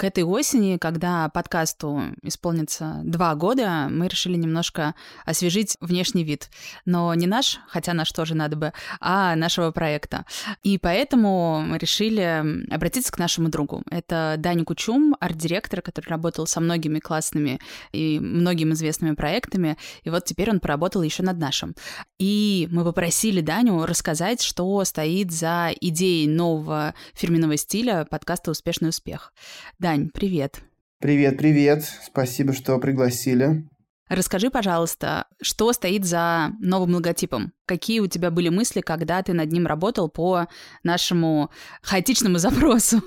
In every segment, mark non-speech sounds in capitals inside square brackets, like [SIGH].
К этой осени, когда подкасту исполнится два года, мы решили немножко освежить внешний вид. Но не наш, хотя наш тоже надо бы, а нашего проекта. И поэтому мы решили обратиться к нашему другу. Это Даня Кучум, арт-директор, который работал со многими классными и многими известными проектами. И вот теперь он поработал еще над нашим. И мы попросили Даню рассказать, что стоит за идеей нового фирменного стиля подкаста «Успешный успех». Дань, привет. Привет, привет. Спасибо, что пригласили. Расскажи, пожалуйста, что стоит за новым логотипом? Какие у тебя были мысли, когда ты над ним работал по нашему хаотичному [LAUGHS] запросу?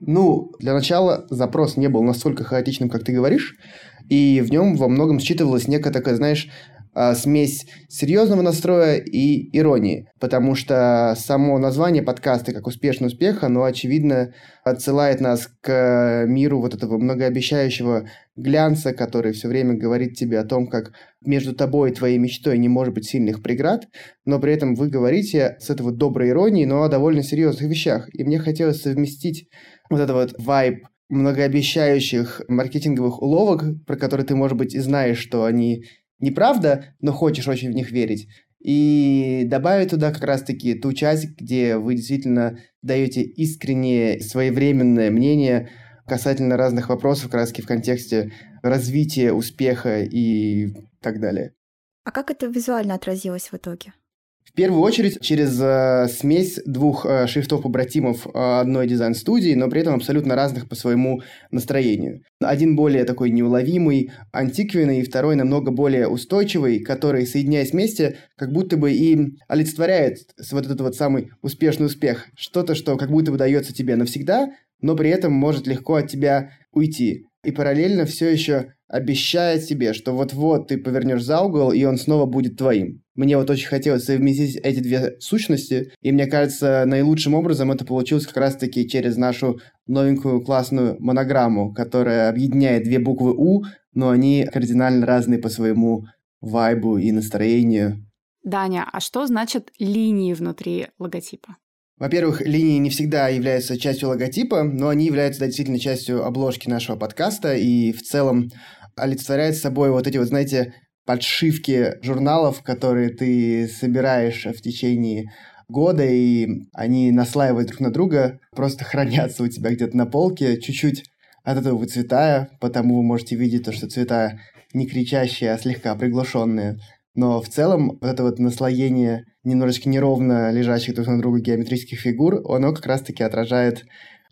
Ну, для начала запрос не был настолько хаотичным, как ты говоришь, и в нем во многом считывалась некая такая, знаешь, смесь серьезного настроя и иронии, потому что само название подкаста как «Успешный успех», оно, очевидно, отсылает нас к миру вот этого многообещающего глянца, который все время говорит тебе о том, как между тобой и твоей мечтой не может быть сильных преград, но при этом вы говорите с этого доброй иронии, но о довольно серьезных вещах. И мне хотелось совместить вот этот вот вайб многообещающих маркетинговых уловок, про которые ты, может быть, и знаешь, что они неправда, но хочешь очень в них верить. И добавить туда как раз-таки ту часть, где вы действительно даете искреннее, своевременное мнение касательно разных вопросов, как раз в контексте развития, успеха и так далее. А как это визуально отразилось в итоге? Первую очередь через э, смесь двух э, шрифтов-побратимов э, одной дизайн-студии, но при этом абсолютно разных по своему настроению. Один более такой неуловимый, антиквенный, и второй намного более устойчивый, который, соединяясь вместе, как будто бы и олицетворяет вот этот вот самый успешный успех. Что-то, что как будто бы дается тебе навсегда, но при этом может легко от тебя уйти. И параллельно все еще обещает себе, что вот-вот ты повернешь за угол, и он снова будет твоим. Мне вот очень хотелось совместить эти две сущности, и мне кажется, наилучшим образом это получилось как раз-таки через нашу новенькую классную монограмму, которая объединяет две буквы «У», но они кардинально разные по своему вайбу и настроению. Даня, а что значит линии внутри логотипа? Во-первых, линии не всегда являются частью логотипа, но они являются да, действительно частью обложки нашего подкаста и в целом олицетворяют собой вот эти вот, знаете, подшивки журналов, которые ты собираешь в течение года, и они наслаивают друг на друга, просто [LAUGHS] хранятся у тебя где-то на полке, чуть-чуть от этого выцветая, потому вы можете видеть то, что цвета не кричащие, а слегка приглушенные. Но в целом вот это вот наслоение немножечко неровно лежащих друг на друга геометрических фигур, оно как раз-таки отражает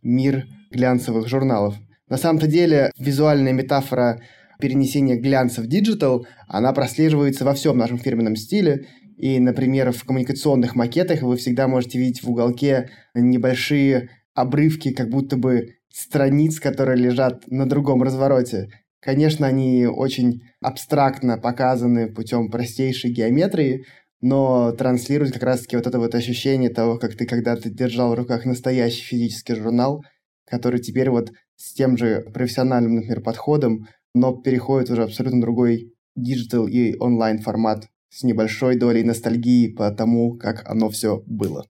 мир глянцевых журналов. На самом-то деле визуальная метафора перенесения глянца в диджитал, она прослеживается во всем нашем фирменном стиле. И, например, в коммуникационных макетах вы всегда можете видеть в уголке небольшие обрывки, как будто бы страниц, которые лежат на другом развороте. Конечно, они очень абстрактно показаны путем простейшей геометрии, но транслируют как раз-таки вот это вот ощущение того, как ты когда-то держал в руках настоящий физический журнал, который теперь вот с тем же профессиональным, например, подходом но переходит уже абсолютно другой диджитал и онлайн формат с небольшой долей ностальгии по тому, как оно все было.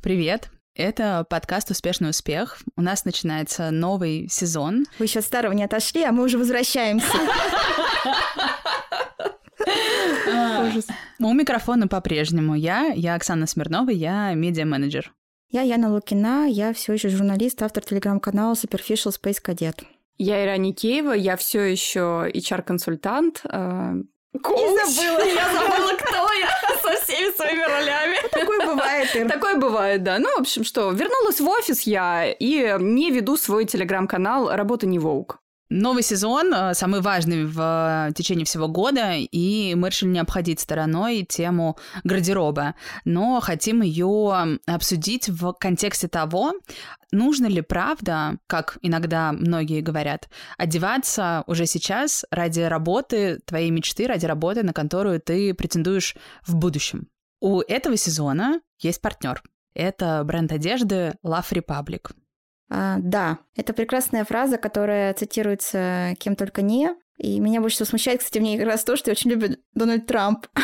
Привет! Это подкаст «Успешный успех». У нас начинается новый сезон. Вы еще от старого не отошли, а мы уже возвращаемся. [LAUGHS] Ужас. У микрофона по-прежнему я, я Оксана Смирнова, я медиа-менеджер. Я Яна Лукина, я все еще журналист, автор телеграм-канала Superficial Space Cadet. Я Ира Никеева, я все еще HR-консультант. Э, Коуч. Не забыла. Я забыла, кто я [LAUGHS] со всеми своими ролями. Ну, такое бывает, Ир. Такое бывает, да. Ну, в общем, что, вернулась в офис я и не веду свой телеграм-канал «Работа не волк». Новый сезон, э, самый важный в э, течение всего года, и мы решили не обходить стороной тему гардероба, но хотим ее обсудить в контексте того, нужно ли правда, как иногда многие говорят, одеваться уже сейчас ради работы, твоей мечты, ради работы, на которую ты претендуешь в будущем. У этого сезона есть партнер. Это бренд одежды Love Republic. А, да, это прекрасная фраза, которая цитируется кем только не, И меня больше всего смущает, кстати, в ней как раз то, что очень люблю Дональд Трамп. [LAUGHS]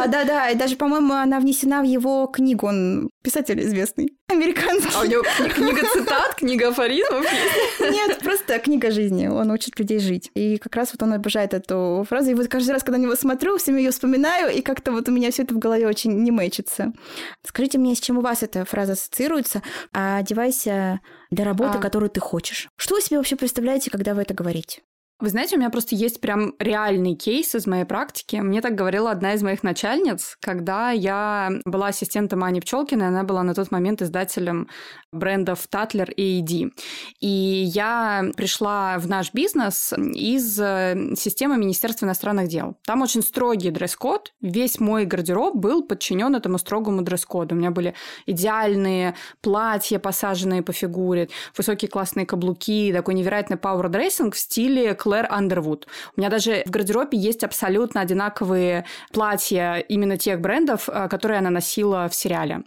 Правда? Да, да, да. И даже, по-моему, она внесена в его книгу. Он писатель известный, американский. А у него книга цитат, книга афоризмов? Нет, просто книга жизни. Он учит людей жить. И как раз вот он обожает эту фразу. И вот каждый раз, когда на него смотрю, всем ее вспоминаю, и как-то вот у меня все это в голове очень не мэчится. Скажите мне, с чем у вас эта фраза ассоциируется? А одевайся для работы, а... которую ты хочешь. Что вы себе вообще представляете, когда вы это говорите? Вы знаете, у меня просто есть прям реальный кейс из моей практики. Мне так говорила одна из моих начальниц, когда я была ассистентом Ани Пчелкиной, она была на тот момент издателем брендов Tatler и AD. И я пришла в наш бизнес из э, системы Министерства иностранных дел. Там очень строгий дресс-код. Весь мой гардероб был подчинен этому строгому дресс-коду. У меня были идеальные платья, посаженные по фигуре, высокие классные каблуки, такой невероятный power dressing в стиле Клэр Андервуд. У меня даже в гардеробе есть абсолютно одинаковые платья именно тех брендов, э, которые она носила в сериале.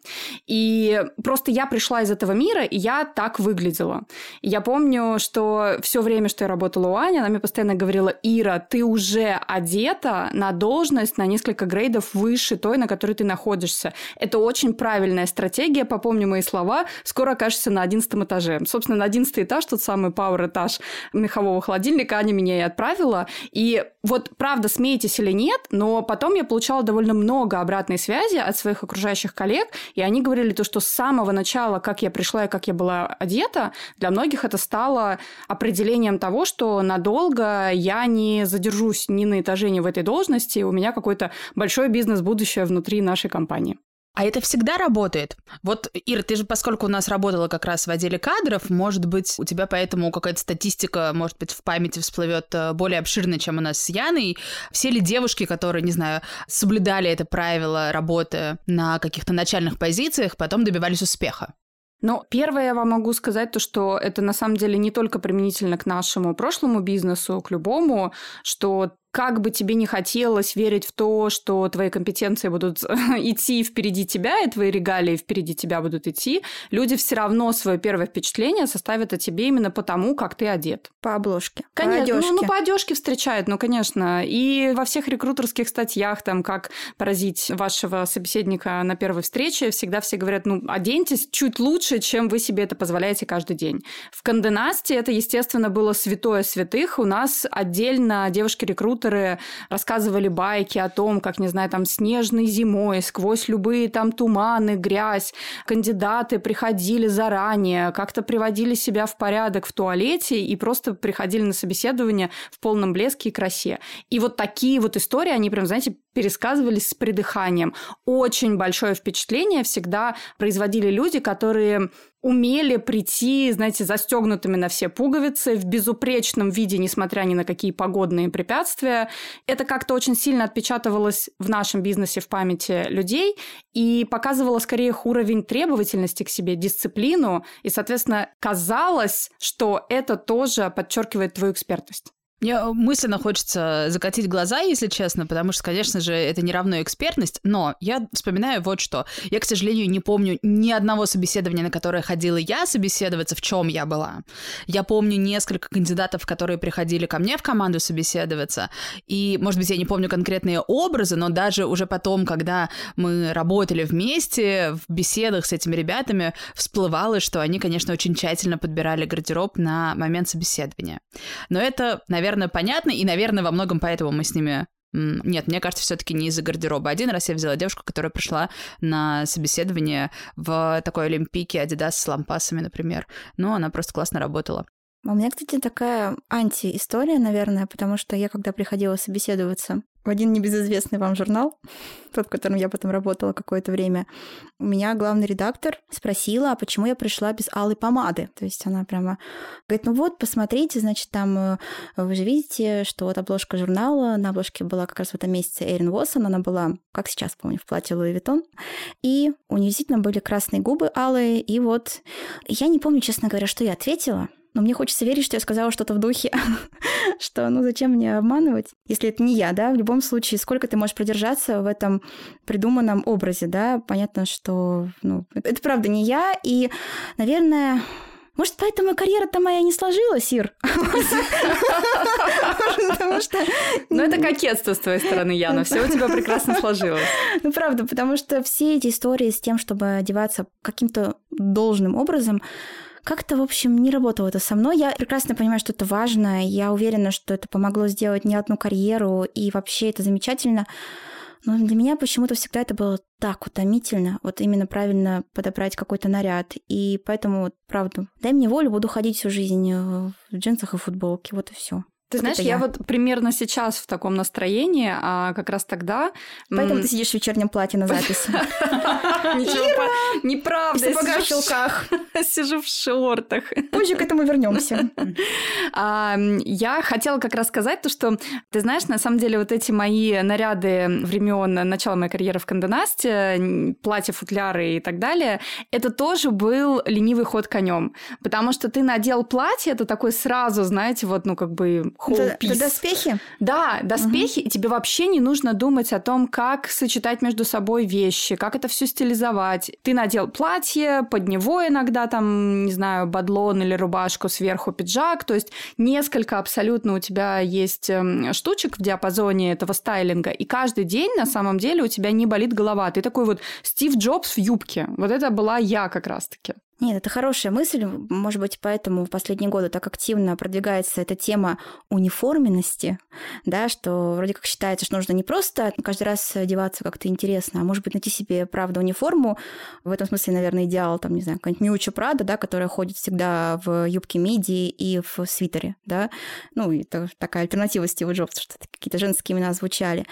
И просто я пришла из этого мира, и я так выглядела. Я помню, что все время, что я работала у Ани, она мне постоянно говорила, Ира, ты уже одета на должность на несколько грейдов выше той, на которой ты находишься. Это очень правильная стратегия, попомню мои слова, скоро окажешься на одиннадцатом этаже. Собственно, на одиннадцатый этаж, тот самый пауэр-этаж мехового холодильника, Аня меня и отправила. И вот, правда, смеетесь или нет, но потом я получала довольно много обратной связи от своих окружающих коллег, и они говорили то, что с самого начала, как я пришла и как я была одета, для многих это стало определением того, что надолго я не задержусь ни на этаже, ни в этой должности, у меня какой-то большой бизнес-будущее внутри нашей компании. А это всегда работает? Вот, Ира, ты же, поскольку у нас работала как раз в отделе кадров, может быть, у тебя поэтому какая-то статистика, может быть, в памяти всплывет э, более обширно, чем у нас с Яной. Все ли девушки, которые, не знаю, соблюдали это правило работы на каких-то начальных позициях, потом добивались успеха? Ну, первое я вам могу сказать то, что это на самом деле не только применительно к нашему прошлому бизнесу, к любому, что как бы тебе не хотелось верить в то, что твои компетенции будут [LAUGHS] идти впереди тебя, и твои регалии впереди тебя будут идти, люди все равно свое первое впечатление составят о тебе именно потому, как ты одет. По обложке. Конечно, по одежке. Ну, ну, по одежке встречают, ну, конечно. И во всех рекрутерских статьях, там, как поразить вашего собеседника на первой встрече, всегда все говорят, ну, оденьтесь чуть лучше, чем вы себе это позволяете каждый день. В Канденасте это, естественно, было святое святых. У нас отдельно девушки-рекрутеры рекрутеры рассказывали байки о том, как, не знаю, там снежной зимой, сквозь любые там туманы, грязь, кандидаты приходили заранее, как-то приводили себя в порядок в туалете и просто приходили на собеседование в полном блеске и красе. И вот такие вот истории, они прям, знаете, пересказывались с придыханием. Очень большое впечатление всегда производили люди, которые умели прийти, знаете, застегнутыми на все пуговицы, в безупречном виде, несмотря ни на какие погодные препятствия. Это как-то очень сильно отпечатывалось в нашем бизнесе в памяти людей и показывало скорее их уровень требовательности к себе, дисциплину, и, соответственно, казалось, что это тоже подчеркивает твою экспертность. Мне мысленно хочется закатить глаза, если честно, потому что, конечно же, это не равно экспертность, но я вспоминаю вот что. Я, к сожалению, не помню ни одного собеседования, на которое ходила я собеседоваться, в чем я была. Я помню несколько кандидатов, которые приходили ко мне в команду собеседоваться, и, может быть, я не помню конкретные образы, но даже уже потом, когда мы работали вместе в беседах с этими ребятами, всплывало, что они, конечно, очень тщательно подбирали гардероб на момент собеседования. Но это, наверное, наверное, понятно, и, наверное, во многом поэтому мы с ними нет, мне кажется, все-таки не из-за гардероба. Один раз я взяла девушку, которая пришла на собеседование в такой олимпийке Adidas с лампасами, например. Ну, она просто классно работала. У меня, кстати, такая анти-история, наверное, потому что я, когда приходила собеседоваться в один небезызвестный вам журнал, [LAUGHS] тот, в котором я потом работала какое-то время, у меня главный редактор спросила, а почему я пришла без алой помады. То есть она прямо говорит, ну вот, посмотрите, значит, там э, вы же видите, что вот обложка журнала, на обложке была как раз в этом месяце Эрин Уотсон, она была, как сейчас помню, в платье Луи Виттон, и у нее действительно были красные губы алые, и вот я не помню, честно говоря, что я ответила, но мне хочется верить, что я сказала что-то в духе, [LAUGHS] что ну зачем мне обманывать, если это не я, да? В любом случае, сколько ты можешь продержаться в этом придуманном образе, да? Понятно, что ну, это правда не я, и, наверное, Может, поэтому карьера-то моя не сложилась, Ир? [LAUGHS] Потому что... Ну, это кокетство с твоей стороны, Яна. Все у тебя прекрасно сложилось. Ну, правда, потому что все эти истории с тем, чтобы одеваться каким-то должным образом, как-то, в общем, не работало это со мной. Я прекрасно понимаю, что это важно. Я уверена, что это помогло сделать не одну карьеру, и вообще это замечательно. Но для меня почему-то всегда это было так утомительно, вот именно правильно подобрать какой-то наряд. И поэтому, вот, правда, дай мне волю, буду ходить всю жизнь э, в джинсах и футболке, вот и все. Ты знаешь, я. я вот примерно сейчас в таком настроении, а как раз тогда... Поэтому ты сидишь в вечернем платье на записи. [LAUGHS] Ничего, неправда. В сапогах, щелках. [LAUGHS] Сижу в шортах. Позже к этому вернемся. [LAUGHS] Я хотела как раз сказать то, что, ты знаешь, на самом деле вот эти мои наряды времен начала моей карьеры в Канденасте, платья, футляры и так далее, это тоже был ленивый ход конем, потому что ты надел платье, это такой сразу, знаете, вот, ну, как бы whole piece. Доспехи? Да, доспехи, угу. и тебе вообще не нужно думать о том, как сочетать между собой вещи, как это все стилизовать. Ты надел платье, под него иногда там, не знаю, бадлон или рубашку, сверху пиджак, то есть несколько абсолютно у тебя есть эм, штучек в диапазоне этого стайлинга, и каждый день на самом деле у тебя не болит голова. Ты такой вот Стив Джобс в юбке. Вот это была я как раз-таки. Нет, это хорошая мысль. Может быть, поэтому в последние годы так активно продвигается эта тема униформенности, да, что вроде как считается, что нужно не просто каждый раз одеваться как-то интересно, а может быть найти себе, правда, униформу. В этом смысле, наверное, идеал, там, не знаю, какая-нибудь Миуча Прада, да, которая ходит всегда в юбке миди и в свитере, да. Ну, это такая альтернатива Стива Джобса, что какие-то женские имена звучали.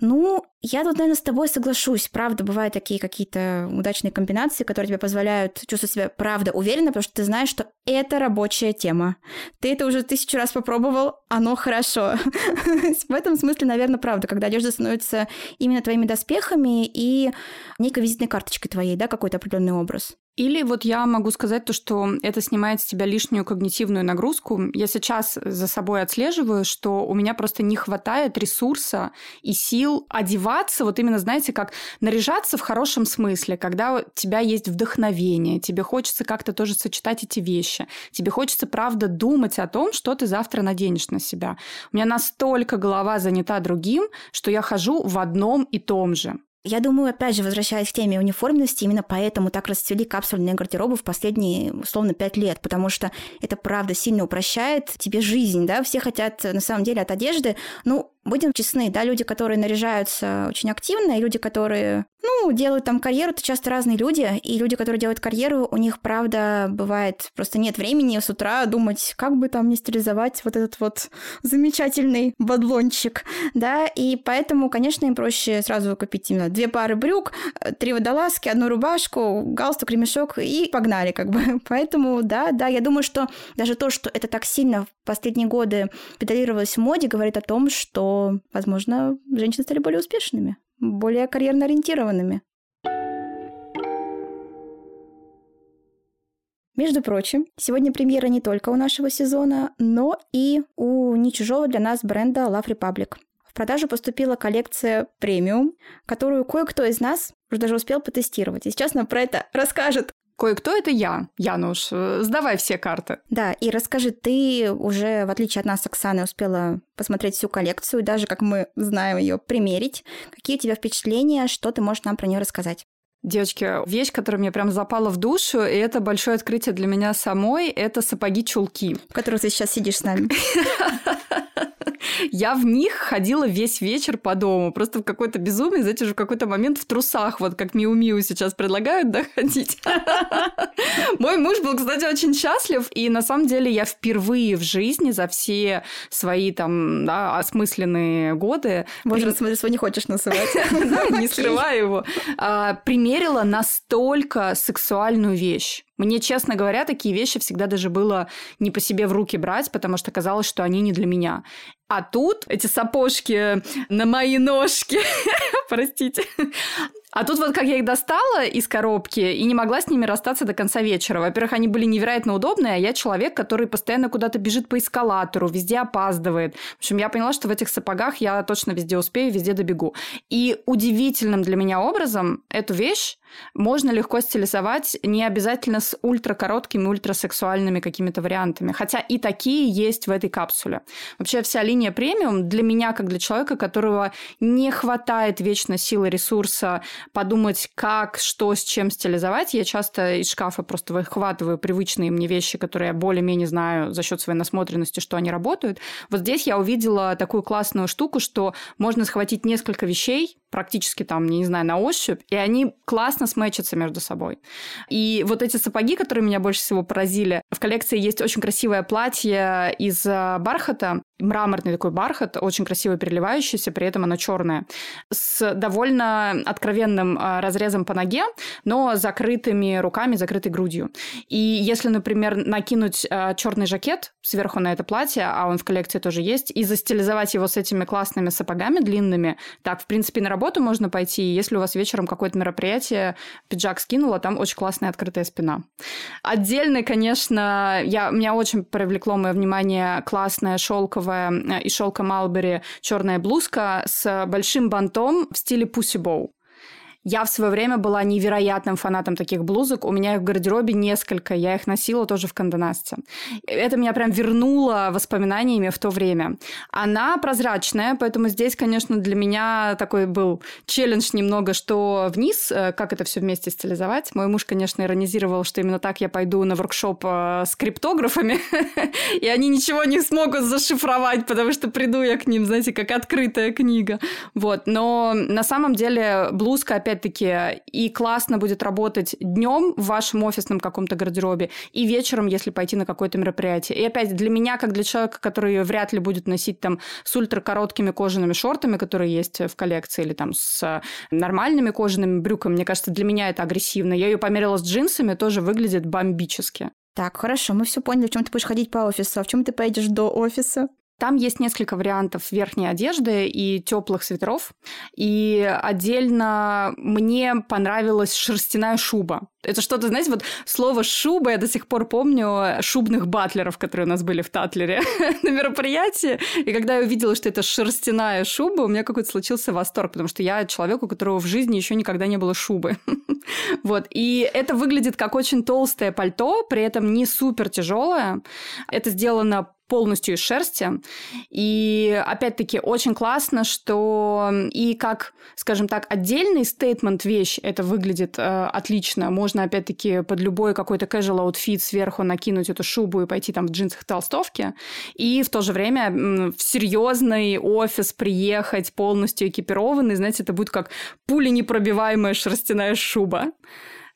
Ну, я тут, наверное, с тобой соглашусь. Правда, бывают такие какие-то удачные комбинации, которые тебе позволяют чувствовать себя, правда, уверенно, потому что ты знаешь, что это рабочая тема. Ты это уже тысячу раз попробовал, оно хорошо. [LAUGHS] В этом смысле, наверное, правда, когда одежда становится именно твоими доспехами и некой визитной карточкой твоей, да, какой-то определенный образ. Или вот я могу сказать то, что это снимает с тебя лишнюю когнитивную нагрузку. Я сейчас за собой отслеживаю, что у меня просто не хватает ресурса и сил одеваться, вот именно, знаете, как наряжаться в хорошем смысле, когда у тебя есть вдохновение, тебе хочется как-то тоже сочетать эти вещи, тебе хочется, правда, думать о том, что ты завтра наденешь на себя. У меня настолько голова занята другим, что я хожу в одном и том же. Я думаю, опять же, возвращаясь к теме униформенности, именно поэтому так расцвели капсульные гардеробы в последние, условно, пять лет, потому что это, правда, сильно упрощает тебе жизнь, да, все хотят, на самом деле, от одежды, ну, будем честны, да, люди, которые наряжаются очень активно, и люди, которые, ну, делают там карьеру, это часто разные люди, и люди, которые делают карьеру, у них, правда, бывает, просто нет времени с утра думать, как бы там не стилизовать вот этот вот замечательный бадлончик, да, и поэтому, конечно, им проще сразу купить именно две пары брюк, три водолазки, одну рубашку, галстук, ремешок, и погнали, как бы. [LAUGHS] Поэтому, да, да, я думаю, что даже то, что это так сильно в последние годы педалировалось в моде, говорит о том, что возможно, женщины стали более успешными, более карьерно ориентированными. Между прочим, сегодня премьера не только у нашего сезона, но и у не чужого для нас бренда Love Republic. В продажу поступила коллекция премиум, которую кое-кто из нас уже даже успел потестировать. И сейчас нам про это расскажет Кое-кто это я, Януш. Сдавай все карты. Да, и расскажи, ты уже, в отличие от нас, Оксаны, успела посмотреть всю коллекцию, даже, как мы знаем ее, примерить. Какие у тебя впечатления, что ты можешь нам про нее рассказать? Девочки, вещь, которая мне прям запала в душу, и это большое открытие для меня самой, это сапоги-чулки. В которых ты сейчас сидишь с нами. [LAUGHS] Я в них ходила весь вечер по дому. Просто в какой-то безумие, знаете, уже в какой-то момент в трусах, вот как Миу-Миу сейчас предлагают, да, [LAUGHS] ходить. Мой муж был, кстати, очень счастлив, и на самом деле я впервые в жизни за все свои там, да, осмысленные годы... Возраст, смотри, свой не хочешь называть. [LAUGHS] Не скрываю его. А, примерила настолько сексуальную вещь. Мне, честно говоря, такие вещи всегда даже было не по себе в руки брать, потому что казалось, что они не для меня. А тут эти сапожки на мои ножки, [LAUGHS] простите, А тут вот как я их достала из коробки и не могла с ними расстаться до конца вечера. Во-первых, они были невероятно удобные, а я человек, который постоянно куда-то бежит по эскалатору, везде опаздывает. В общем, я поняла, что в этих сапогах я точно везде успею, везде добегу. И удивительным для меня образом эту вещь можно легко стилизовать, не обязательно с ультракороткими, ультрасексуальными какими-то вариантами. Хотя и такие есть в этой капсуле. Вообще вся линия премиум для меня, как для человека, которого не хватает вечно силы, ресурса подумать, как, что, с чем стилизовать, я часто из шкафа просто выхватываю привычные мне вещи, которые я более-менее знаю за счет своей насмотренности, что они работают. Вот здесь я увидела такую классную штуку, что можно схватить несколько вещей, практически там, не знаю, на ощупь, и они классно сметчатся между собой. И вот эти сапоги, которые меня больше всего поразили, в коллекции есть очень красивое платье из э, бархата, мраморный такой бархат, очень красиво переливающийся, при этом оно черное, с довольно откровенным э, разрезом по ноге, но закрытыми руками, закрытой грудью. И если, например, накинуть э, черный жакет сверху на это платье, а он в коллекции тоже есть, и застилизовать его с этими классными сапогами длинными, так, в принципе, на работу можно пойти, если у вас вечером какое-то мероприятие, пиджак скинула, там очень классная открытая спина. Отдельно, конечно, я, меня очень привлекло мое внимание классная шелковая из шелка Малбери черная блузка с большим бантом в стиле пусси боу. Я в свое время была невероятным фанатом таких блузок. У меня их в гардеробе несколько. Я их носила тоже в Канденасте. Это меня прям вернуло воспоминаниями в то время. Она прозрачная, поэтому здесь, конечно, для меня такой был челлендж немного, что вниз, э, как это все вместе стилизовать. Мой муж, конечно, иронизировал, что именно так я пойду на воркшоп э, с криптографами, [LAUGHS] и они ничего не смогут зашифровать, потому что приду я к ним, знаете, как открытая книга. Вот. Но на самом деле блузка, опять опять-таки, и классно будет работать днем в вашем офисном каком-то гардеробе, и вечером, если пойти на какое-то мероприятие. И опять, для меня, как для человека, который вряд ли будет носить там с ультракороткими кожаными шортами, которые есть в коллекции, или там с нормальными кожаными брюками, мне кажется, для меня это агрессивно. Я ее померила с джинсами, тоже выглядит бомбически. Так, хорошо, мы все поняли, в чем ты будешь ходить по офису, а в чем ты поедешь до офиса? Там есть несколько вариантов верхней одежды и теплых свитеров. И отдельно мне понравилась шерстяная шуба. Это что-то, знаете, вот слово «шуба» я до сих пор помню шубных батлеров, которые у нас были в Татлере [LAUGHS] на мероприятии. И когда я увидела, что это шерстяная шуба, у меня какой-то случился восторг, потому что я человек, у которого в жизни еще никогда не было шубы. [LAUGHS] вот. И это выглядит как очень толстое пальто, при этом не супер тяжелое. Это сделано полностью из шерсти. И опять-таки очень классно, что и как, скажем так, отдельный стейтмент вещь это выглядит э, отлично. Можно опять-таки под любой какой-то casual outfit сверху накинуть эту шубу и пойти там в джинсах толстовке. И в то же время в серьезный офис приехать полностью экипированный, знаете, это будет как пуля непробиваемая шерстяная шуба.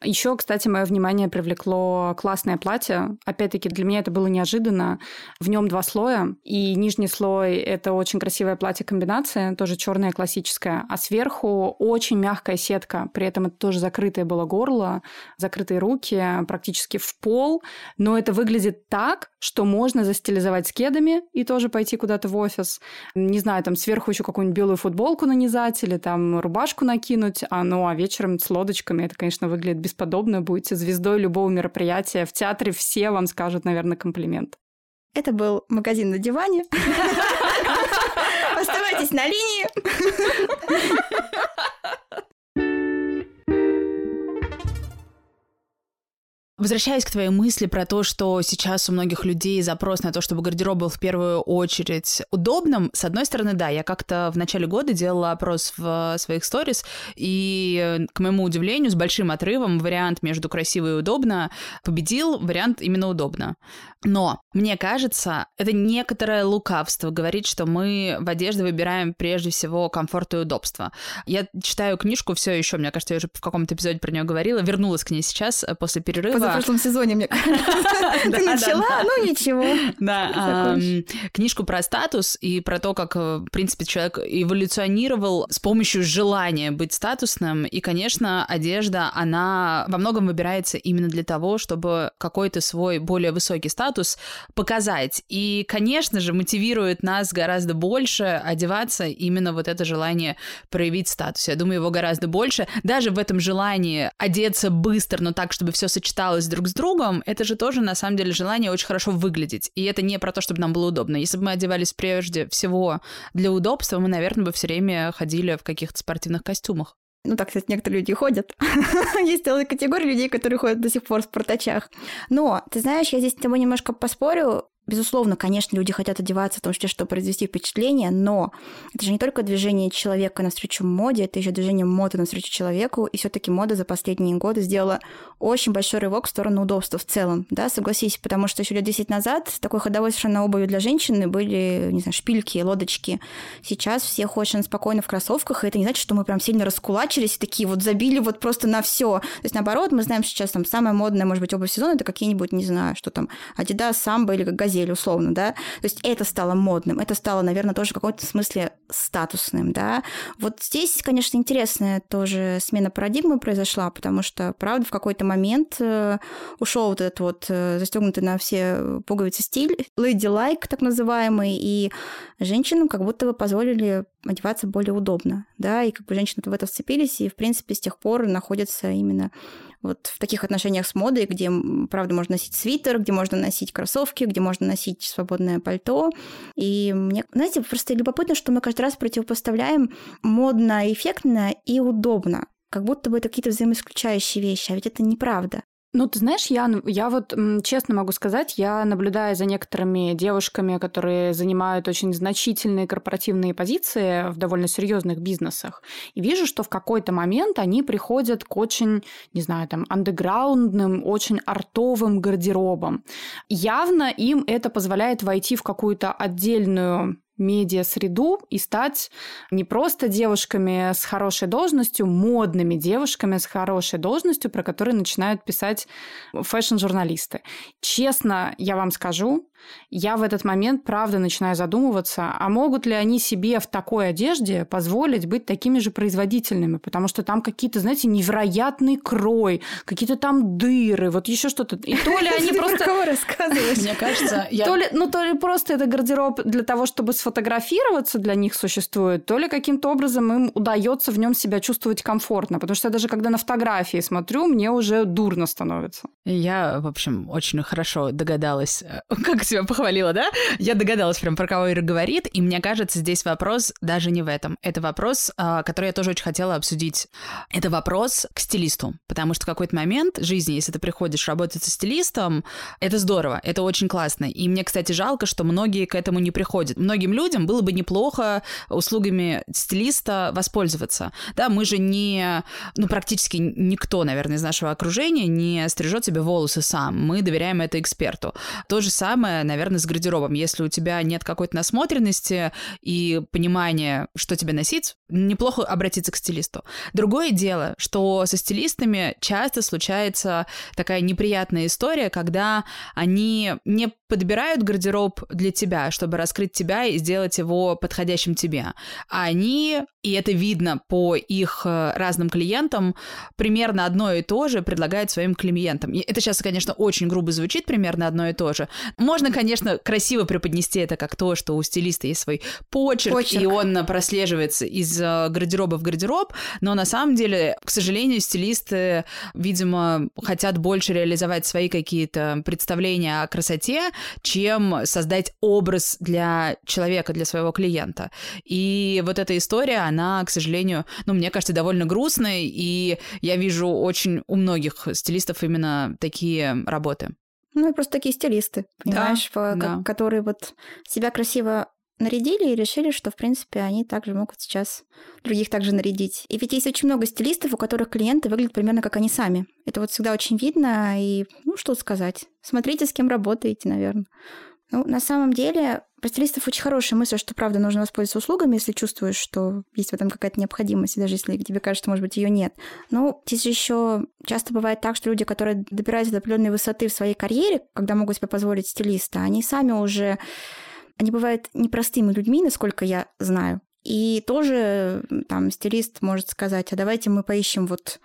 Еще, кстати, мое внимание привлекло классное платье. Опять-таки, для меня это было неожиданно. В нем два слоя, и нижний слой это очень красивое платье-комбинация, тоже черное классическое, а сверху очень мягкая сетка. При этом это тоже закрытое было горло, закрытые руки, практически в пол. Но это выглядит так, что можно застилизовать с кедами и тоже пойти куда-то в офис. Не знаю, там сверху еще какую-нибудь белую футболку нанизать или там рубашку накинуть, а ну а вечером с лодочками это, конечно, выглядит бесподобно. Будете звездой любого мероприятия. В театре все вам скажут, наверное, комплимент. Это был магазин на диване. Оставайтесь на линии. Возвращаясь к твоей мысли про то, что сейчас у многих людей запрос на то, чтобы гардероб был в первую очередь удобным, с одной стороны, да, я как-то в начале года делала опрос в своих сторис, и, к моему удивлению, с большим отрывом вариант между красиво и удобно победил вариант именно удобно. Но, мне кажется, это некоторое лукавство говорить, что мы в одежде выбираем прежде всего комфорт и удобство. Я читаю книжку все еще, мне кажется, я уже в каком-то эпизоде про нее говорила, вернулась к ней сейчас э, после перерыва в прошлом сезоне, мне кажется. [LAUGHS] Ты начала, ну ничего. Да, книжку про статус и про то, как, э, в принципе, человек эволюционировал с помощью желания быть статусным. И, конечно, одежда, она во многом выбирается именно для того, чтобы какой-то свой более высокий статус показать. И, конечно же, мотивирует нас гораздо больше одеваться именно вот это желание проявить статус. Я думаю, его гораздо больше. Даже в этом желании одеться быстро, но так, чтобы все сочеталось друг с другом, это же тоже, на самом деле, желание очень хорошо выглядеть. И это не про то, чтобы нам было удобно. Если бы мы одевались прежде всего для удобства, мы, наверное, бы все время ходили в каких-то спортивных костюмах. Ну, так, кстати, некоторые люди ходят. [LAUGHS] Есть целая категория людей, которые ходят до сих пор в спартачах. Но, ты знаешь, я здесь с тобой немножко поспорю. Безусловно, конечно, люди хотят одеваться в том числе, чтобы произвести впечатление, но это же не только движение человека навстречу моде, это еще движение моды навстречу человеку, и все таки мода за последние годы сделала очень большой рывок в сторону удобства в целом, да, согласись, потому что еще лет 10 назад такой ходовой совершенно обувью для женщины были, не знаю, шпильки, лодочки. Сейчас все ходят спокойно в кроссовках, и это не значит, что мы прям сильно раскулачились и такие вот забили вот просто на все. То есть, наоборот, мы знаем сейчас там самая модная, может быть, обувь сезона, это какие-нибудь, не знаю, что там, Adidas, Samba или Газель газель, условно, да, то есть это стало модным, это стало, наверное, тоже в каком-то смысле статусным, да. Вот здесь, конечно, интересная тоже смена парадигмы произошла, потому что, правда, в какой-то момент э, ушел вот этот вот э, застегнутый на все пуговицы стиль, lady-like, так называемый, и женщинам как будто бы позволили одеваться более удобно, да, и как бы женщины в это вцепились, и, в принципе, с тех пор находятся именно вот в таких отношениях с модой, где, правда, можно носить свитер, где можно носить кроссовки, где можно носить свободное пальто. И мне, знаете, просто любопытно, что мы каждый раз противопоставляем модно, эффектно и удобно. Как будто бы это какие-то взаимоисключающие вещи, а ведь это неправда. Ну, ты знаешь, я, я вот честно могу сказать, я наблюдаю за некоторыми девушками, которые занимают очень значительные корпоративные позиции в довольно серьезных бизнесах, и вижу, что в какой-то момент они приходят к очень, не знаю, там, андеграундным, очень артовым гардеробам. Явно им это позволяет войти в какую-то отдельную медиа-среду и стать не просто девушками с хорошей должностью, модными девушками с хорошей должностью, про которые начинают писать фэшн-журналисты. Честно, я вам скажу, я в этот момент, правда, начинаю задумываться, а могут ли они себе в такой одежде позволить быть такими же производительными, потому что там какие-то, знаете, невероятный крой, какие-то там дыры, вот еще что-то. И то ли они [LAUGHS] просто... кого рассказываешь? Мне кажется, я... То ли, ну, то ли просто это гардероб для того, чтобы сфотографироваться для них существует, то ли каким-то образом им удается в нем себя чувствовать комфортно, потому что я даже когда на фотографии смотрю, мне уже дурно становится. Я, в общем, очень хорошо догадалась, э, как себя похвалила, да? Я догадалась прям, про кого Ира говорит, и мне кажется, здесь вопрос даже не в этом. Это вопрос, а, который я тоже очень хотела обсудить. Это вопрос к стилисту, потому что в какой-то момент жизни, если ты приходишь работать со стилистом, это здорово, это очень классно. И мне, кстати, жалко, что многие к этому не приходят. Многим людям было бы неплохо услугами стилиста воспользоваться. Да, мы же не, ну, практически никто, наверное, из нашего окружения не стрижет себе волосы сам. Мы доверяем это эксперту. То же самое, наверное, с гардеробом. Если у тебя нет какой-то насмотренности и понимания, что тебе носить, неплохо обратиться к стилисту. Другое дело, что со стилистами часто случается такая неприятная история, когда они не подбирают гардероб для тебя, чтобы раскрыть тебя и сделать его подходящим тебе. А они, и это видно по их э, разным клиентам, примерно одно и то же предлагают своим клиентам. И это сейчас, конечно, очень грубо звучит, примерно одно и то же. Можно, конечно, красиво преподнести это как то, что у стилиста есть свой почерк, почерк. и он прослеживается из э, гардероба в гардероб, но на самом деле, к сожалению, стилисты, видимо, хотят больше реализовать свои какие-то представления о красоте, чем создать образ для человека, для своего клиента. И вот эта история, она, к сожалению, ну, мне кажется, довольно грустной, и я вижу очень у многих стилистов именно такие работы. Ну, и просто такие стилисты, понимаешь, да, по, да. которые вот себя красиво нарядили и решили, что, в принципе, они также могут сейчас других также нарядить. И ведь есть очень много стилистов, у которых клиенты выглядят примерно как они сами. Это вот всегда очень видно, и, ну, что сказать. Смотрите, с кем работаете, наверное. Ну, на самом деле, про стилистов очень хорошая мысль, что, правда, нужно воспользоваться услугами, если чувствуешь, что есть в этом какая-то необходимость, даже если тебе кажется, может быть, ее нет. Ну, здесь еще часто бывает так, что люди, которые добираются до определенной высоты в своей карьере, когда могут себе позволить стилиста, они сами уже они бывают непростыми людьми, насколько я знаю. И тоже там стилист может сказать, а давайте мы поищем вот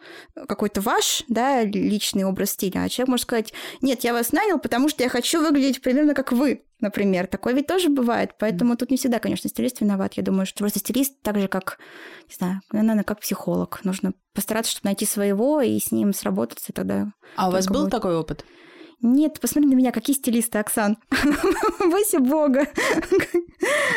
какой-то ваш, да, личный образ стиля. А человек может сказать, нет, я вас нанял, потому что я хочу выглядеть примерно как вы, например. Такое ведь тоже бывает. Поэтому тут не всегда, конечно, стилист виноват. Я думаю, что просто стилист так же, как, не знаю, наверное, как психолог. Нужно постараться, чтобы найти своего и с ним сработаться, и тогда... А у вас был будет... такой опыт? Нет, посмотри на меня, какие стилисты, Оксан. [LAUGHS] Бойся Бога.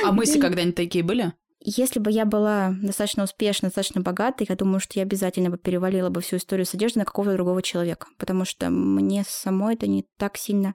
А мысли когда-нибудь такие были? Если бы я была достаточно успешной, достаточно богатой, я думаю, что я обязательно бы перевалила бы всю историю с одеждой на какого-то другого человека, потому что мне самой это не так сильно...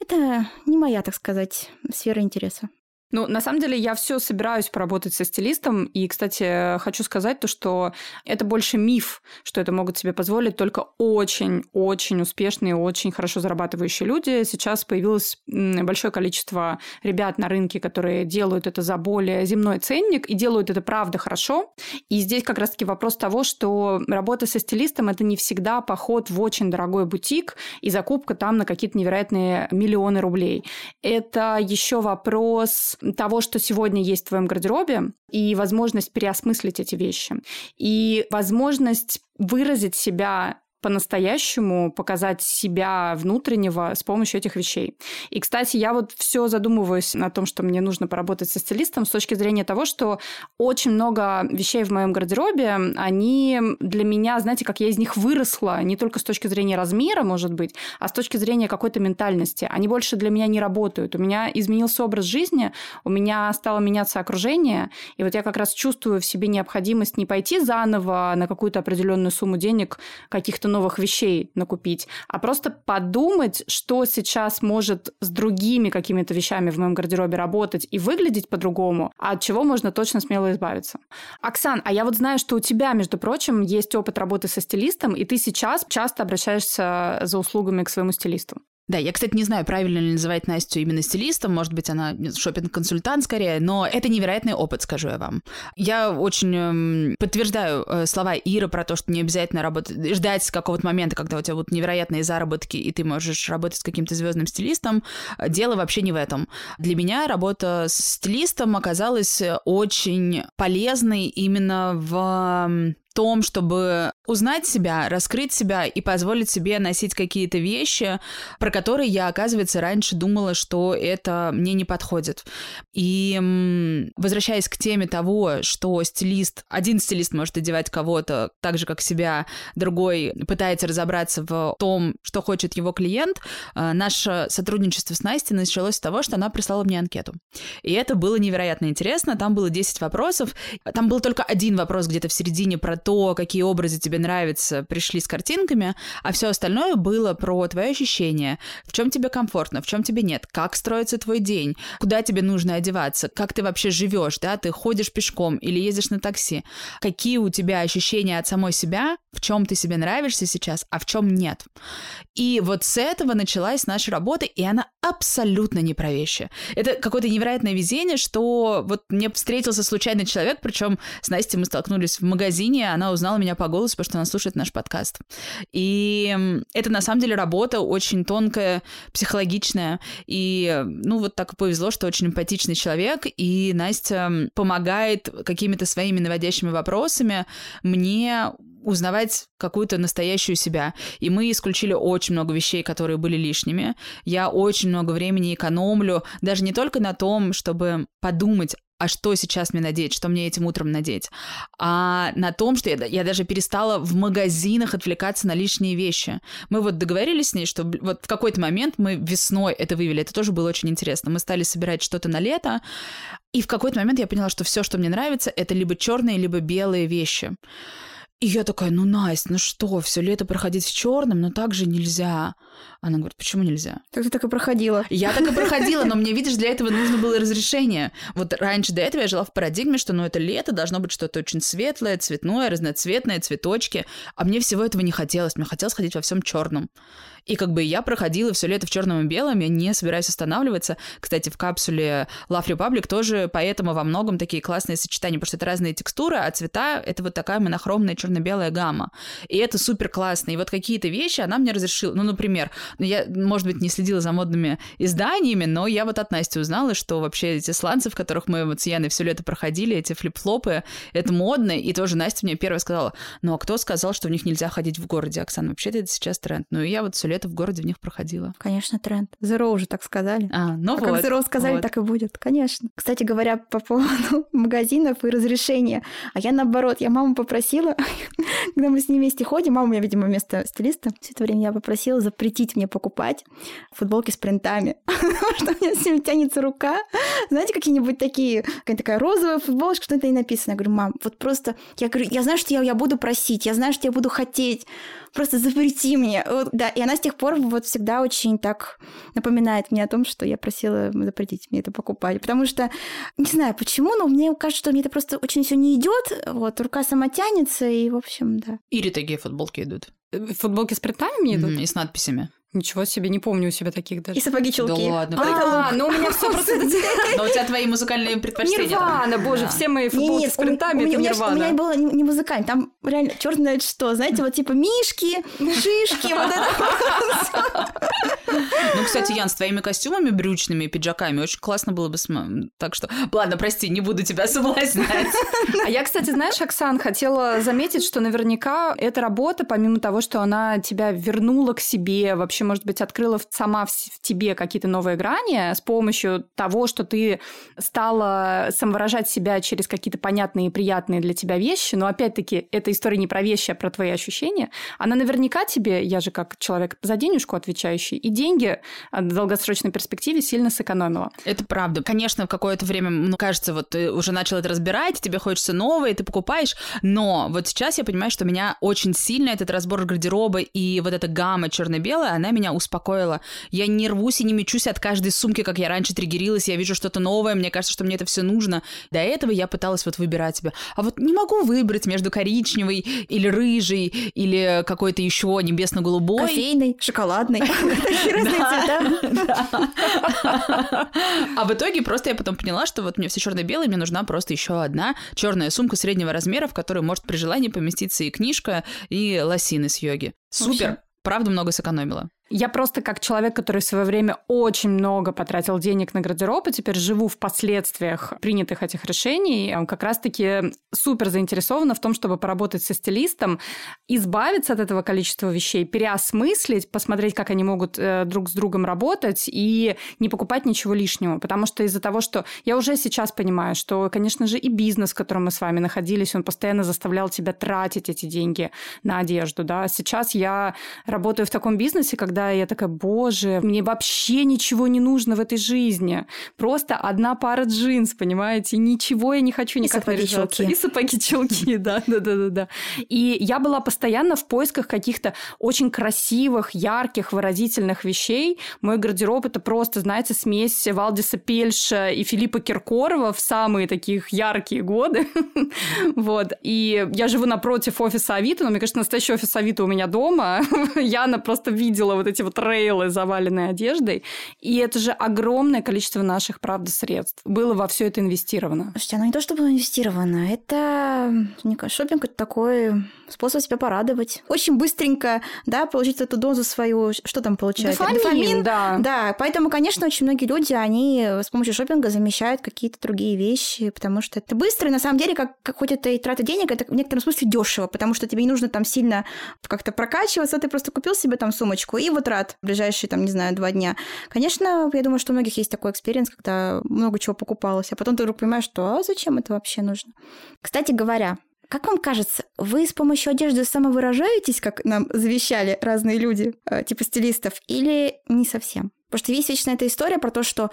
Это не моя, так сказать, сфера интереса. Ну, на самом деле, я все собираюсь поработать со стилистом. И, кстати, хочу сказать то, что это больше миф, что это могут себе позволить только очень-очень успешные, очень хорошо зарабатывающие люди. Сейчас появилось большое количество ребят на рынке, которые делают это за более земной ценник и делают это правда хорошо. И здесь как раз-таки вопрос того, что работа со стилистом – это не всегда поход в очень дорогой бутик и закупка там на какие-то невероятные миллионы рублей. Это еще вопрос того, что сегодня есть в твоем гардеробе, и возможность переосмыслить эти вещи, и возможность выразить себя по-настоящему показать себя внутреннего с помощью этих вещей. И, кстати, я вот все задумываюсь о том, что мне нужно поработать со стилистом с точки зрения того, что очень много вещей в моем гардеробе, они для меня, знаете, как я из них выросла, не только с точки зрения размера, может быть, а с точки зрения какой-то ментальности. Они больше для меня не работают. У меня изменился образ жизни, у меня стало меняться окружение, и вот я как раз чувствую в себе необходимость не пойти заново на какую-то определенную сумму денег каких-то новых вещей накупить, а просто подумать, что сейчас может с другими какими-то вещами в моем гардеробе работать и выглядеть по-другому, а от чего можно точно смело избавиться. Оксан, а я вот знаю, что у тебя, между прочим, есть опыт работы со стилистом, и ты сейчас часто обращаешься за услугами к своему стилисту. Да, я, кстати, не знаю, правильно ли называть Настю именно стилистом, может быть, она шопинг-консультант скорее, но это невероятный опыт, скажу я вам. Я очень эм, подтверждаю э, слова Иры про то, что не обязательно работать, ждать какого-то момента, когда у тебя будут невероятные заработки, и ты можешь работать с каким-то звездным стилистом. Дело вообще не в этом. Для меня работа с стилистом оказалась очень полезной именно в том, чтобы узнать себя, раскрыть себя и позволить себе носить какие-то вещи, про которые я, оказывается, раньше думала, что это мне не подходит. И возвращаясь к теме того, что стилист, один стилист может одевать кого-то так же, как себя, другой пытается разобраться в том, что хочет его клиент, э, наше сотрудничество с Настей началось с того, что она прислала мне анкету. И это было невероятно интересно. Там было 10 вопросов. Там был только один вопрос где-то в середине про то, какие образы тебе нравятся, пришли с картинками, а все остальное было про твои ощущения, в чем тебе комфортно, в чем тебе нет, как строится твой день, куда тебе нужно одеваться, как ты вообще живешь, да, ты ходишь пешком или ездишь на такси, какие у тебя ощущения от самой себя, в чем ты себе нравишься сейчас, а в чем нет. И вот с этого началась наша работа, и она абсолютно не про вещи. Это какое-то невероятное везение, что вот мне встретился случайный человек, причем с Настей мы столкнулись в магазине, она узнала меня по голосу, потому что она слушает наш подкаст. И это на самом деле работа очень тонкая, психологичная. И, ну, вот так повезло, что очень эмпатичный человек, и Настя помогает какими-то своими наводящими вопросами мне узнавать какую-то настоящую себя. И мы исключили очень много вещей, которые были лишними. Я очень много времени экономлю, даже не только на том, чтобы подумать, а что сейчас мне надеть, что мне этим утром надеть, а на том, что я, я даже перестала в магазинах отвлекаться на лишние вещи. Мы вот договорились с ней, что вот в какой-то момент мы весной это вывели, это тоже было очень интересно. Мы стали собирать что-то на лето, и в какой-то момент я поняла, что все, что мне нравится, это либо черные, либо белые вещи. И я такая, ну, Настя, ну что, все лето проходить в черном, но так же нельзя. Она говорит, почему нельзя? Так ты так и проходила. Я так и проходила, но [LAUGHS] мне, видишь, для этого нужно было разрешение. Вот раньше до этого я жила в парадигме, что, ну, это лето, должно быть что-то очень светлое, цветное, разноцветное, цветочки. А мне всего этого не хотелось. Мне хотелось ходить во всем черном. И как бы я проходила все лето в черном и белом, я не собираюсь останавливаться. Кстати, в капсуле Love Republic тоже поэтому во многом такие классные сочетания, потому что это разные текстуры, а цвета — это вот такая монохромная черно-белая гамма. И это супер классно. И вот какие-то вещи она мне разрешила. Ну, например, ну, я, может быть, не следила за модными изданиями, но я вот от Насти узнала, что вообще эти сланцы, в которых мы вот с Яной все лето проходили, эти флип-флопы, это модно. И тоже Настя мне первая сказала, ну, а кто сказал, что в них нельзя ходить в городе, Оксана? Вообще-то это сейчас тренд. Ну, и я вот все лето в городе в них проходила. Конечно, тренд. Zero уже так сказали. А, ну а вот. как Zero сказали, вот. так и будет. Конечно. Кстати говоря, по поводу [LAUGHS] магазинов и разрешения. А я наоборот, я маму попросила, [LAUGHS] когда мы с ней вместе ходим, мама у меня, видимо, вместо стилиста, все это время я попросила запретить мне покупать футболки с принтами, [LAUGHS] потому что у меня всем тянется рука. Знаете, какие-нибудь такие, какая-то такая розовая футболочка, что-то и написано. Я говорю, мам, вот просто, я говорю, я знаю, что я, я буду просить, я знаю, что я буду хотеть, просто запрети мне. Вот, да, и она с тех пор вот всегда очень так напоминает мне о том, что я просила запретить мне это покупать. Потому что, не знаю почему, но мне кажется, что мне это просто очень все не идет. Вот, рука сама тянется, и, в общем, да. Ири такие футболки идут. Э, Футболки с принтами мне идут? Мгм, И с надписями. Ничего себе, не помню у себя таких даже. И сапоги-чулки. Да ладно, А, ну у меня все просто... [LAUGHS] Но у тебя твои музыкальные предпочтения. Нирвана, боже, все мои футболки с принтами, у это меня, у меня Нирвана. было не, музыкально, там реально черт знает что, знаете, вот типа мишки, шишки, вот это. [LAUGHS] Ну, кстати, Ян, с твоими костюмами брючными и пиджаками очень классно было бы. Так что, ладно, прости, не буду тебя соблазнять. А я, кстати, знаешь, Оксан, хотела заметить, что наверняка эта работа, помимо того, что она тебя вернула к себе, вообще, может быть, открыла сама в тебе какие-то новые грани с помощью того, что ты стала самовыражать себя через какие-то понятные и приятные для тебя вещи, но, опять-таки, эта история не про вещи, а про твои ощущения, она наверняка тебе, я же как человек за денежку отвечающий, и деньги а, в долгосрочной перспективе сильно сэкономила. Это правда. Конечно, в какое-то время, ну, кажется, вот ты уже начал это разбирать, тебе хочется новое, ты покупаешь, но вот сейчас я понимаю, что меня очень сильно этот разбор гардероба и вот эта гамма черно-белая, она меня успокоила. Я не рвусь и не мечусь от каждой сумки, как я раньше триггерилась, я вижу что-то новое, мне кажется, что мне это все нужно. До этого я пыталась вот выбирать себе. А вот не могу выбрать между коричневой или рыжей, или какой-то еще небесно-голубой. Кофейный, шоколадный. [LAUGHS] [LAUGHS] Такие разные цвета. А в итоге просто я потом поняла, что вот мне все черно-белое, мне нужна просто еще одна черная сумка среднего размера, в которой может при желании поместиться и книжка, и лосины с йоги. Супер! Вообще. Правда, много сэкономила. Я просто как человек, который в свое время очень много потратил денег на гардероб, и теперь живу в последствиях принятых этих решений, как раз-таки супер заинтересована в том, чтобы поработать со стилистом, избавиться от этого количества вещей, переосмыслить, посмотреть, как они могут э, друг с другом работать и не покупать ничего лишнего. Потому что из-за того, что я уже сейчас понимаю, что, конечно же, и бизнес, в котором мы с вами находились, он постоянно заставлял тебя тратить эти деньги на одежду. Да? Сейчас я работаю в таком бизнесе, когда я такая, боже, мне вообще ничего не нужно в этой жизни. Просто одна пара джинс, понимаете? Ничего я не хочу никак сапоги-чулки. наряжаться. И сапоги-чулки, да, да, да, да, да. И я была постоянно в поисках каких-то очень красивых, ярких, выразительных вещей. Мой гардероб это просто, знаете, смесь Валдиса Пельша и Филиппа Киркорова в самые таких яркие годы. [LAUGHS] Вот. И я живу напротив офиса Авито, но мне кажется, настоящий офис Авито у меня дома. [LAUGHS] Яна просто видела вот эти вот рейлы, заваленные одеждой. И это же огромное количество наших, правда, средств было во все это инвестировано. Слушайте, оно не то чтобы инвестировано, это, шопинг это такой способ себя порадовать. Очень быстренько, да, получить эту дозу свою, что там получается? Дофамин, да. Да, поэтому, конечно, очень многие люди, они с помощью шопинга замещают какие-то другие вещи, потому что это быстро, и на самом деле, как, как хоть это и трата денег, это в некотором смысле дешево, потому что тебе не нужно там сильно как-то прокачиваться, ты просто купил себе там сумочку и вот рад в ближайшие, там, не знаю, два дня. Конечно, я думаю, что у многих есть такой experience, когда много чего покупалось, а потом ты вдруг понимаешь, что а зачем это вообще нужно? Кстати говоря, как вам кажется, вы с помощью одежды самовыражаетесь, как нам завещали разные люди, э, типа стилистов, или не совсем? Потому что есть вечно эта история про то, что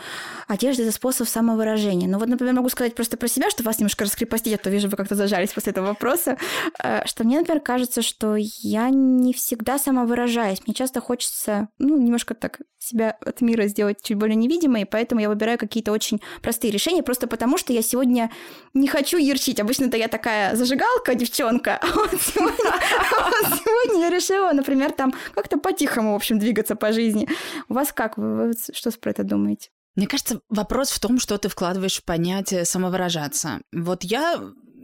одежда – это способ самовыражения. Ну вот, например, могу сказать просто про себя, что вас немножко раскрепостить, а то вижу, вы как-то зажались после этого вопроса, э, что мне, например, кажется, что я не всегда самовыражаюсь. Мне часто хочется, ну, немножко так себя от мира сделать чуть более невидимой, поэтому я выбираю какие-то очень простые решения, просто потому что я сегодня не хочу ярчить. Обычно-то я такая зажигалка, девчонка, а вот сегодня, а вот сегодня я решила, например, там как-то по-тихому, в общем, двигаться по жизни. У вас как? Вы что про это думаете? Мне кажется, вопрос в том, что ты вкладываешь в понятие самовыражаться. Вот я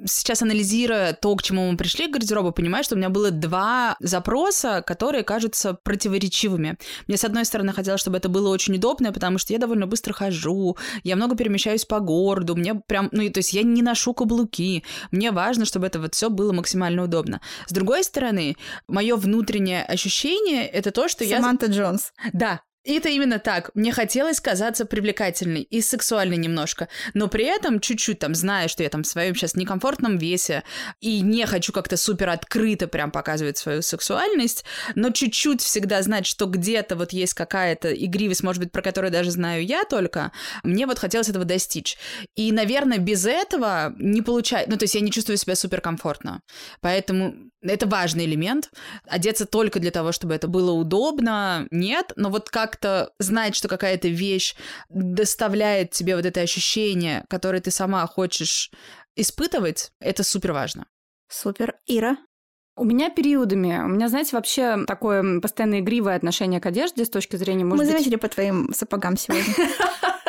сейчас анализируя то, к чему мы пришли к гардеробу, понимаю, что у меня было два запроса, которые кажутся противоречивыми. Мне, с одной стороны, хотелось, чтобы это было очень удобно, потому что я довольно быстро хожу, я много перемещаюсь по городу, мне прям, ну, то есть я не ношу каблуки, мне важно, чтобы это вот все было максимально удобно. С другой стороны, мое внутреннее ощущение — это то, что Саманта я... Саманта Джонс. Да, и это именно так. Мне хотелось казаться привлекательной и сексуальной немножко, но при этом чуть-чуть там, зная, что я там в своем сейчас некомфортном весе и не хочу как-то супер открыто прям показывать свою сексуальность, но чуть-чуть всегда знать, что где-то вот есть какая-то игривость, может быть, про которую даже знаю я только, мне вот хотелось этого достичь. И, наверное, без этого не получается, ну, то есть я не чувствую себя суперкомфортно. Поэтому это важный элемент. Одеться только для того, чтобы это было удобно, нет, но вот как как-то знать, что какая-то вещь доставляет тебе вот это ощущение, которое ты сама хочешь испытывать, это супер важно. Супер. Ира? У меня периодами. У меня, знаете, вообще такое постоянно игривое отношение к одежде с точки зрения, может Мы быть... заметили по твоим сапогам сегодня. [LAUGHS]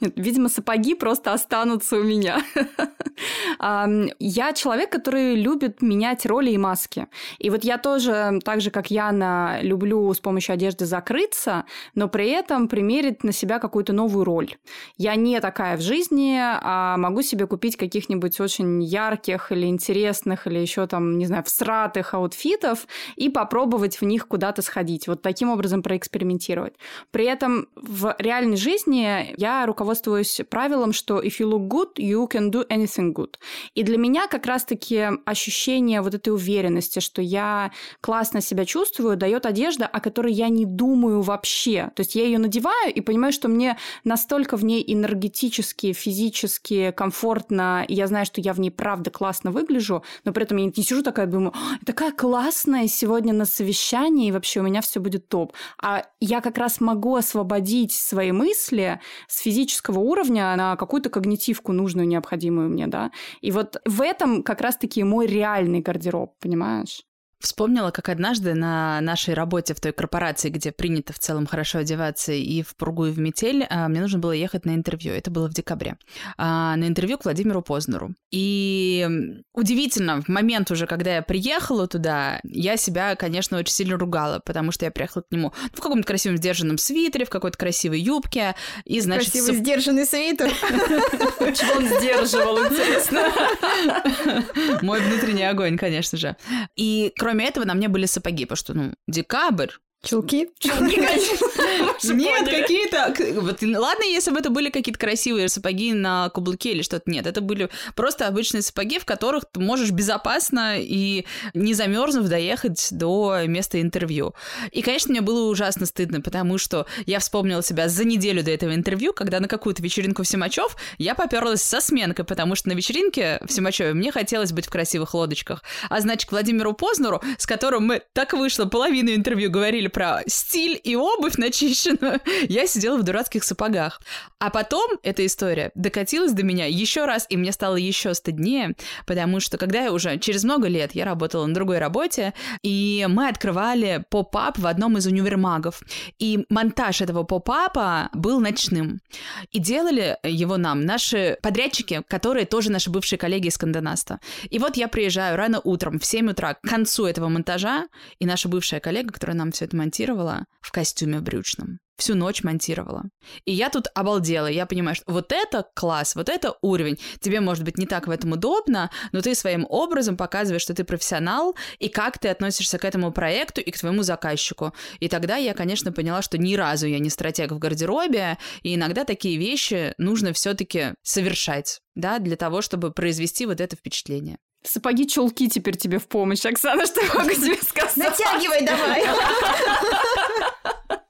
Видимо, сапоги просто останутся у меня. [LAUGHS] Я человек, который любит менять роли и маски. И вот я тоже, так же, как Яна, люблю с помощью одежды закрыться, но при этом примерить на себя какую-то новую роль. Я не такая в жизни, а могу себе купить каких-нибудь очень ярких или интересных, или еще там, не знаю, всратых аутфитов и попробовать в них куда-то сходить. Вот таким образом проэкспериментировать. При этом в реальной жизни я руководствуюсь правилом, что if you look good, you can do anything good. И для меня как раз-таки ощущение вот этой уверенности, что я классно себя чувствую, дает одежда, о которой я не думаю вообще. То есть я ее надеваю и понимаю, что мне настолько в ней энергетически, физически комфортно, и я знаю, что я в ней правда классно выгляжу, но при этом я не сижу такая, думаю, такая классная сегодня на совещании, и вообще у меня все будет топ. А я как раз могу освободить свои мысли с физического уровня на какую-то когнитивку нужную, необходимую мне, да. И вот в этом как раз-таки мой реальный гардероб, понимаешь? Вспомнила, как однажды на нашей работе в той корпорации, где принято в целом хорошо одеваться и в пургу, и в метель, а, мне нужно было ехать на интервью. Это было в декабре. А, на интервью к Владимиру Познеру. И удивительно, в момент уже, когда я приехала туда, я себя, конечно, очень сильно ругала, потому что я приехала к нему в каком-то красивом сдержанном свитере, в какой-то красивой юбке. И, значит, Красивый сдержанный свитер. Чего он сдерживал, интересно? Мой внутренний огонь, конечно же. И кроме этого на мне были сапоги, потому что, ну, декабрь, Чулки? Чулки, [LAUGHS] Нет, какие-то... Вот, ладно, если бы это были какие-то красивые сапоги на каблуке или что-то. Нет, это были просто обычные сапоги, в которых ты можешь безопасно и не замерзнув доехать до места интервью. И, конечно, мне было ужасно стыдно, потому что я вспомнила себя за неделю до этого интервью, когда на какую-то вечеринку в Симачев я поперлась со сменкой, потому что на вечеринке в Симачеве мне хотелось быть в красивых лодочках. А значит, к Владимиру Познеру, с которым мы так вышло, половину интервью говорили про стиль и обувь начищенную, [LAUGHS] я сидела в дурацких сапогах. А потом эта история докатилась до меня еще раз, и мне стало еще стыднее, потому что когда я уже через много лет, я работала на другой работе, и мы открывали поп-ап в одном из универмагов. И монтаж этого поп-апа был ночным. И делали его нам наши подрядчики, которые тоже наши бывшие коллеги из Кандонаста. И вот я приезжаю рано утром в 7 утра к концу этого монтажа, и наша бывшая коллега, которая нам все это монтировала в костюме брючном. Всю ночь монтировала. И я тут обалдела. Я понимаю, что вот это класс, вот это уровень. Тебе, может быть, не так в этом удобно, но ты своим образом показываешь, что ты профессионал, и как ты относишься к этому проекту и к твоему заказчику. И тогда я, конечно, поняла, что ни разу я не стратег в гардеробе, и иногда такие вещи нужно все-таки совершать, да, для того, чтобы произвести вот это впечатление. Сапоги чулки теперь тебе в помощь. Оксана, что я могу тебе сказать? Натягивай давай. [LAUGHS]